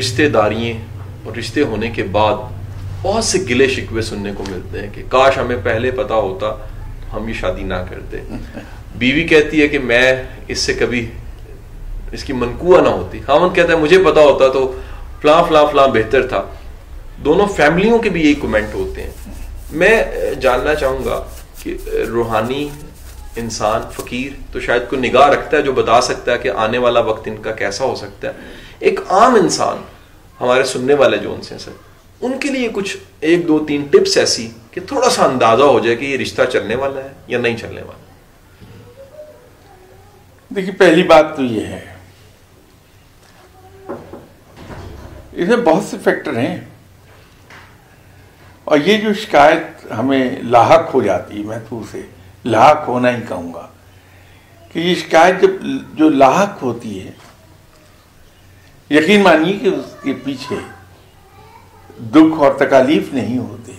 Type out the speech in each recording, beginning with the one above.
رشتے داریاں اور رشتے ہونے کے بعد بہت سے گلے شکوے سننے کو ملتے ہیں کہ کاش ہمیں پہلے پتا ہوتا ہم یہ شادی نہ کرتے۔ بیوی کہتی ہے کہ میں اس سے کبھی اس کی منقوع نہ ہوتی۔ خامن کہتا ہے مجھے پتا ہوتا تو فلاں فلاں فلاں بہتر تھا۔ دونوں فیملیوں کے بھی یہی کومنٹ ہوتے ہیں۔ میں جاننا چاہوں گا کہ روحانی انسان، فقیر تو شاید کوئی نگاہ رکھتا ہے جو بتا سکتا ہے کہ آنے والا وقت ان کا کیسا ہو سکتا ہے۔ ایک عام انسان، ہمارے سننے والے جو ان سے سر، ان کے لیے کچھ ایک دو تین ٹپس ایسی کہ تھوڑا سا اندازہ ہو جائے کہ یہ رشتہ چلنے والا ہے یا نہیں چلنے والا۔ دیکھیے، پہلی بات تو یہ ہے، اس میں بہت سے فیکٹر ہیں۔ اور یہ جو شکایت ہمیں لاحق ہو جاتی ہے میں تو اسے لاحق ہونا ہی کہوں گا کہ یہ شکایت جب جو لاحق ہوتی ہے یقین مانیے کہ اس کے پیچھے دکھ اور تکالیف نہیں ہوتے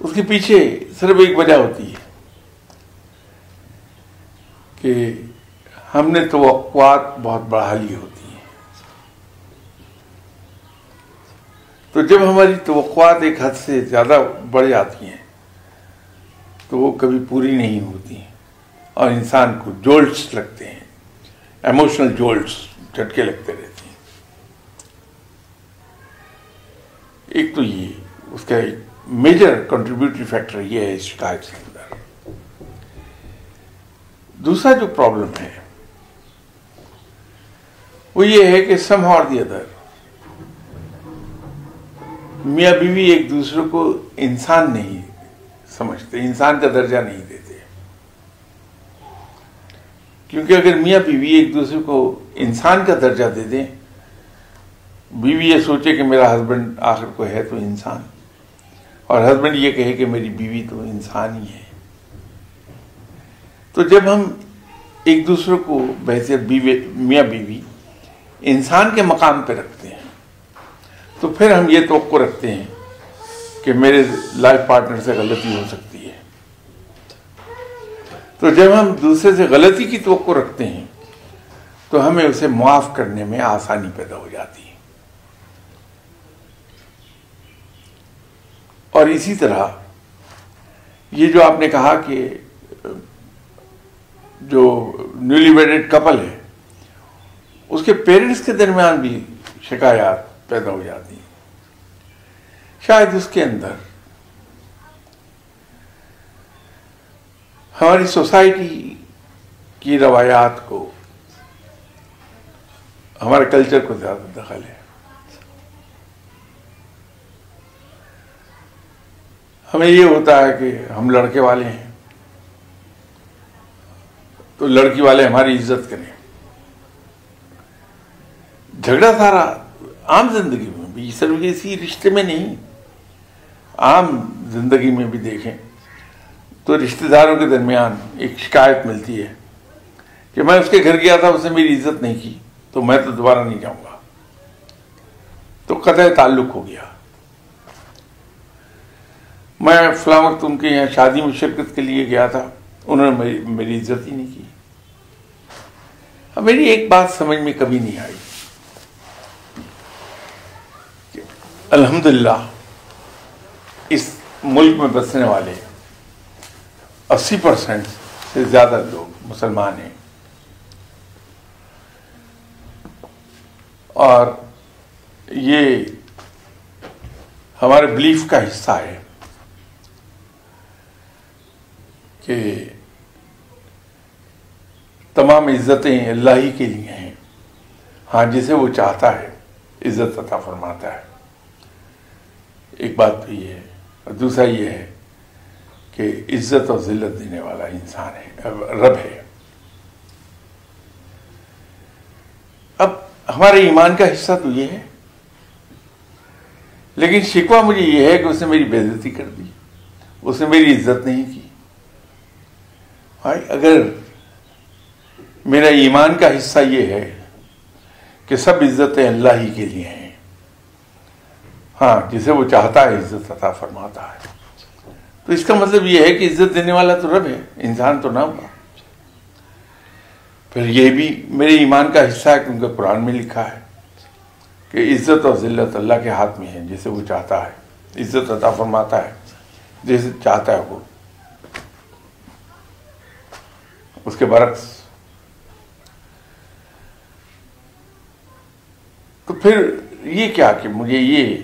اس کے پیچھے صرف ایک وجہ ہوتی ہے کہ ہم نے توقعات بہت بڑھا لی ہوتی ہیں۔ تو جب ہماری توقعات ایک حد سے زیادہ بڑھ جاتی ہیں، تو وہ کبھی پوری نہیں ہوتی اور انسان کو جولٹس لگتے ہیں۔ ایموشنل جولٹس جھٹکے لگتے رہتے ہیں۔ ایک تو یہ، اس کا ایک میجر کنٹریبیوٹری فیکٹر یہ ہے شکایت کے اندر دوسرا جو پرابلم ہے، وہ یہ ہے کہ سم اور دی ادر میاں بیوی ایک دوسرے کو انسان نہیں سمجھتے، انسان کا درجہ نہیں دیتے۔ کیونکہ اگر میاں بیوی ایک دوسرے کو انسان کا درجہ دے دیں، بیوی یہ سوچے کہ میرا ہسبینڈ آخر کو ہے تو انسان۔ اور ہسبینڈ یہ کہے کہ میری بیوی تو انسان ہی ہے۔ تو جب ہم ایک دوسرے کو بحثیت بیوی، میاں بیوی انسان کے مقام پہ رکھتے ہیں، تو پھر ہم یہ توقع رکھتے ہیں کہ میرے لائف پارٹنر سے غلطی ہو سکتی ہے۔ تو جب ہم دوسرے سے غلطی کی توقع رکھتے ہیں، تو ہمیں اسے معاف کرنے میں آسانی پیدا ہو جاتی ہے۔ اور اسی طرح یہ جو آپ نے کہا کہ جو نیولی ویڈڈ کپل ہے، اس کے پیرنٹس کے درمیان بھی شکایات پیدا ہو جاتی ہیں۔ شاید اس کے اندر ہماری سوسائٹی کی روایات کو، ہمارے کلچر کو زیادہ دخل ہے۔ ہمیں یہ ہوتا ہے کہ ہم لڑکے والے ہیں۔ تو لڑکی والے ہماری عزت کریں۔ جھگڑا سارا عام زندگی میں بھی، صرف اسی رشتے میں نہیں، عام زندگی میں بھی دیکھیں۔ تو رشتہ داروں کے درمیان ایک شکایت ملتی ہے کہ میں اس کے گھر گیا تھا، اس نے میری عزت نہیں کی، تو میں تو دوبارہ نہیں جاؤں گا۔ تو قطع تعلق ہو گیا۔ میں فلاں وقت ان کے یہاں شادی میں شرکت کے لیے گیا تھا، انہوں نے میری عزت ہی نہیں کی۔ میری ایک بات سمجھ میں کبھی نہیں آئی۔ الحمدللہ، اس ملک میں بسنے والے اسی پرسینٹ سے زیادہ لوگ مسلمان ہیں۔ اور یہ ہمارے بلیف کا حصہ ہے کہ تمام عزتیں اللہ ہی کے لیے ہیں۔ ہاں جسے وہ چاہتا ہے، عزت عطا فرماتا ہے۔ ایک بات تو یہ ہے اور دوسرا یہ ہے کہ عزت اور ذلت دینے والا انسان ہے رب ہے۔ اب ہمارے ایمان کا حصہ تو یہ ہے۔ لیکن شکوہ مجھے یہ ہے کہ اس نے میری بےزتی کر دی، اس نے میری عزت نہیں کی۔ اگر میرا ایمان کا حصہ یہ ہے کہ سب عزتیں اللہ ہی کے لیے ہیں ہاں جسے وہ چاہتا ہے، عزت عطا فرماتا ہے۔ تو اس کا مطلب یہ ہے کہ عزت دینے والا تو رب ہے، انسان تو نہ ہوا۔ پھر یہ بھی میرے ایمان کا حصہ ہے، کیونکہ قرآن میں لکھا ہے کہ عزت اور ذلت اللہ کے ہاتھ میں ہے جسے وہ چاہتا ہے۔ عزت عطا فرماتا ہے جسے چاہتا ہے وہ۔ اس کے برعکس۔ تو پھر یہ کیا کہ مجھے یہ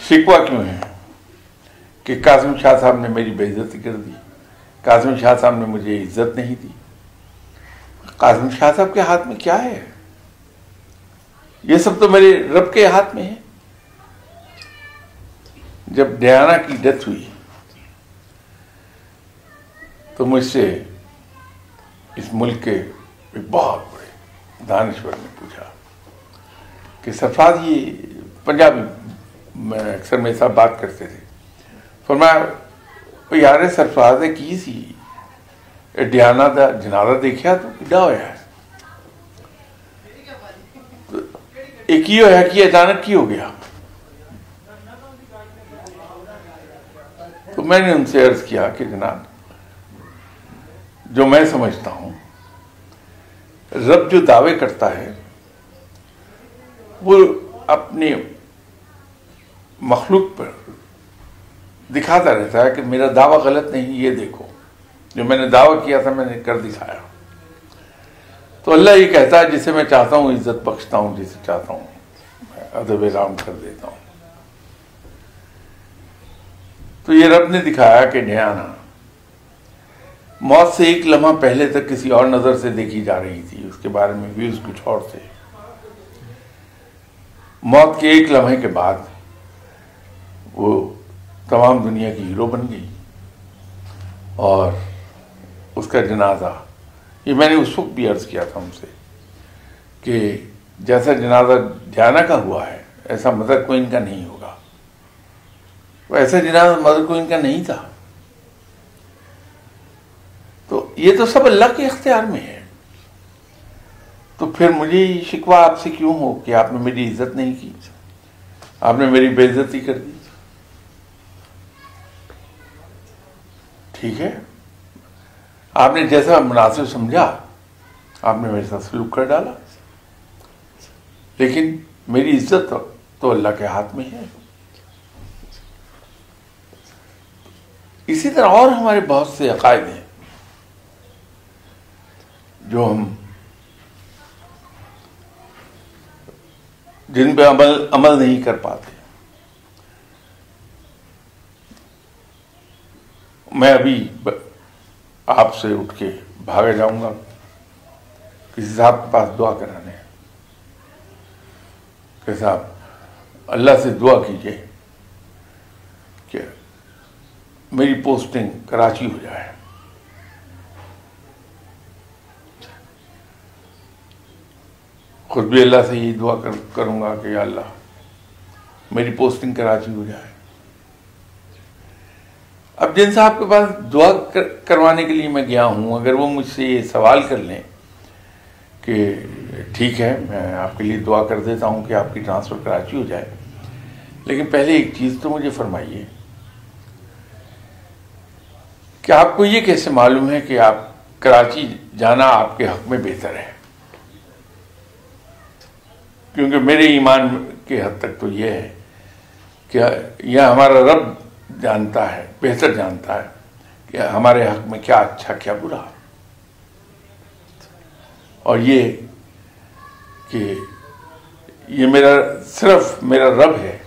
شکوا کیوں ہے؟ کہ قاسم شاہ صاحب نے میری بے عزتی کر دی، قاسم شاہ صاحب نے مجھے عزت نہیں دی۔ قاسم شاہ صاحب کے ہاتھ میں کیا ہے؟ یہ سب تو میرے رب کے ہاتھ میں ہے۔ جب ڈیانا کی ڈیتھ ہوئی، تو مجھ سے اس ملک کے ایک بہت بڑے دانشور نے پوچھا کہ سرفراز، یہ پنجابی میں اکثر میرے ساتھ بات کرتے تھے۔ فرمایا یار سرفراز ہے کی سی؟ ڈیانا دا جنازہ دیکھا تو کڈا ہوا ہے؟ ایک ہی ہوا کہ اچانک کی ہو گیا؟ تو میں نے ان سے عرض کیا کہ جناب، جو میں سمجھتا ہوں، رب جو دعوے کرتا ہے، وہ اپنے مخلوق پر دکھاتا رہتا ہے کہ میرا دعویٰ غلط نہیں، یہ دیکھو۔ جو میں نے دعویٰ کیا تھا، میں نے کر دکھایا۔ تو اللہ یہ کہتا ہے، جسے میں چاہتا ہوں، عزت بخشتا ہوں، جسے چاہتا ہوں ادب رام کر دیتا ہوں۔ تو یہ رب نے دکھایا کہ نیانا موت سے ایک لمحہ پہلے تک کسی اور نظر سے دیکھی جا رہی تھی۔ اس کے بارے میں ویوز کچھ اور تھے۔ موت کے ایک لمحے کے بعد وہ تمام دنیا کی ہیرو بن گئی اور اس کا جنازہ، یہ میں نے اس وقت بھی عرض کیا تھا ان سے کہ جیسا جنازہ جانا کا ہوا ہے، ایسا مدر کو ان کا نہیں ہوگا۔ ایسا جنازہ مدر کو ان کا نہیں تھا۔ تو یہ تو سب اللہ کے اختیار میں ہے۔ تو پھر مجھے شکوا آپ سے کیوں ہو کہ آپ نے میری عزت نہیں کی؟ آپ نے میری بے عزتی کر دی۔ ٹھیک ہے؟ آپ نے جیسا مناسب سمجھا، آپ نے میرے ساتھ سلوک کر ڈالا۔ لیکن میری عزت تو اللہ کے ہاتھ میں ہے۔ اسی طرح اور ہمارے بہت سے عقائد ہیں جو ہم جن پہ عمل عمل نہیں کر پاتے۔ میں ابھی آپ سے اٹھ کے بھاگے جاؤں گا۔ کسی صاحب کے پاس دعا کرانے کہ صاحب، اللہ سے دعا کیجیے کہ میری پوسٹنگ کراچی ہو جائے۔ خود بھی اللہ سے یہ دعا کروں گا کہ یا اللہ، میری پوسٹنگ کراچی ہو جائے۔ اب جن صاحب کے پاس دعا کروانے کے لیے میں گیا ہوں، اگر وہ مجھ سے یہ سوال کر لیں کہ ٹھیک ہے، میں آپ کے لیے دعا کر دیتا ہوں کہ آپ کی ٹرانسفر کراچی ہو جائے۔ لیکن پہلے ایک چیز تو مجھے فرمائیے۔ کہ آپ کو یہ کیسے معلوم ہے کہ آپ کراچی جانا آپ کے حق میں بہتر ہے؟ کیونکہ میرے ایمان کے حد تک تو یہ ہے کہ یہ ہمارا رب جانتا ہے، بہتر جانتا ہے کہ ہمارے حق میں کیا اچھا کیا برا۔ اور یہ کہ یہ میرا، صرف میرا رب ہے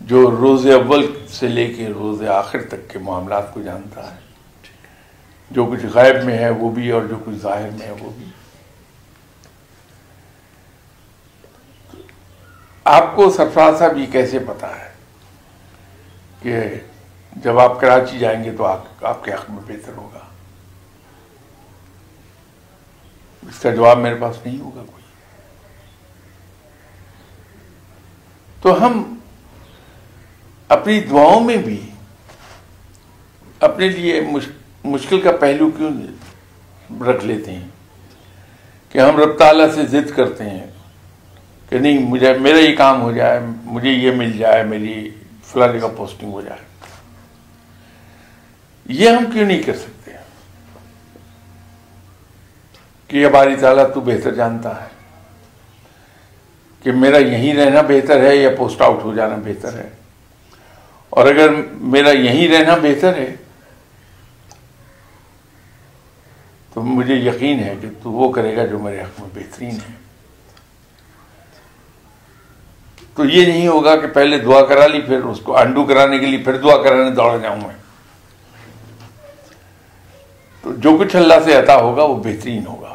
جو روز اول سے لے کے روز آخر تک کے معاملات کو جانتا ہے۔ جو کچھ غائب میں ہے وہ بھی اور جو کچھ ظاہر میں ہے وہ بھی۔ آپ کو سرفراز صاحب یہ کیسے پتا ہے؟ کہ جب آپ کراچی جائیں گے تو آپ کے حق میں بہتر ہوگا۔ اس کا جواب میرے پاس نہیں ہوگا کوئی۔ تو ہم اپنی دعاؤں میں بھی اپنے لیے مشکل کا پہلو کیوں رکھ لیتے ہیں؟ کہ ہم رب تعالیٰ سے ضد کرتے ہیں کہ نہیں، مجھے میرا یہ کام ہو جائے، مجھے یہ مل جائے، میری فلاں جگہ پوسٹنگ ہو جائے۔ یہ ہم کیوں نہیں کر سکتے؟ کہ یہ باری تعالیٰ تو بہتر جانتا ہے کہ میرا یہیں رہنا بہتر ہے یا پوسٹ آؤٹ ہو جانا بہتر ہے۔ اور اگر میرا یہیں رہنا بہتر ہے، تو مجھے یقین ہے کہ تو وہ کرے گا جو میرے حق میں بہترین ہے۔ تو یہ نہیں ہوگا کہ پہلے دعا کرا لی، پھر اس کو انڈو کرانے کے لیے پھر دعا کرانے دوڑ جاؤں میں۔ تو جو کچھ اللہ سے عطا ہوگا وہ بہترین ہوگا۔